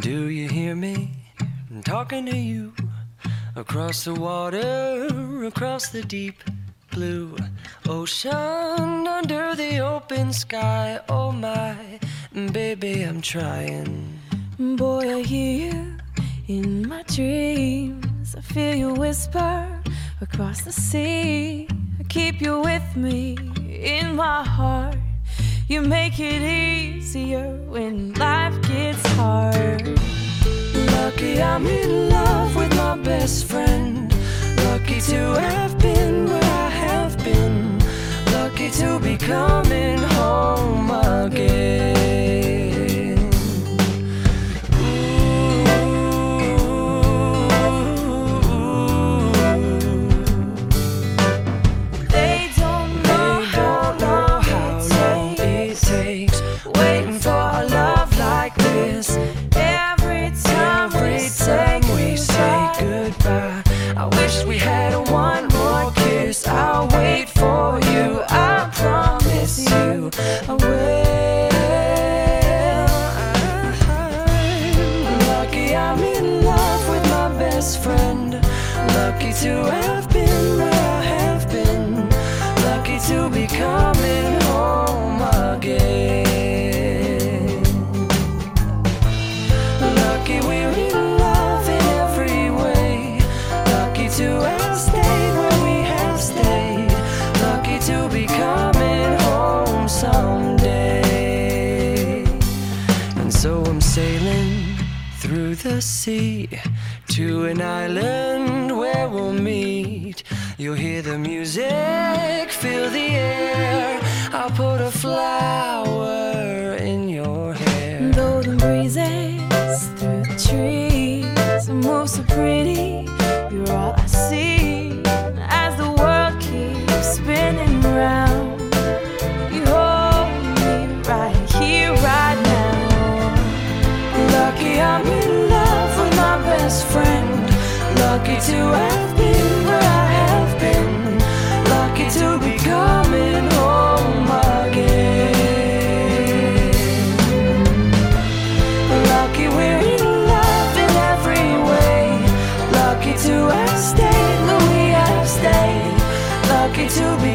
Do you hear me? Talking to you across the water, across the deep blue ocean, under the open sky. Oh my, baby, I'm trying. Boy, I hear you in my dreams. I feel you whisper across the sea. I keep you with me in my heart. You make it easier when life gets hard. Lucky I'm in love with my best friend. Lucky to have been where I have been. Lucky to be Every time Every we time we say goodbye. I wish we had one more kiss. I'll wait for you. I promise you, I will. I'm lucky I'm in love with my best friend. Lucky to have been where I have been. Lucky to be sailing through the sea to an island where we'll meet. You'll hear the music, feel the air. I'll put a flower in your hair. Golden breezes through the trees move so pretty. You're all I see as the world keeps spinning round. Lucky I'm in love with my best friend. Lucky to have been where I have been. Lucky to be coming home again. Lucky we're in love in every way. Lucky to have stayed where we have stayed. Lucky to be.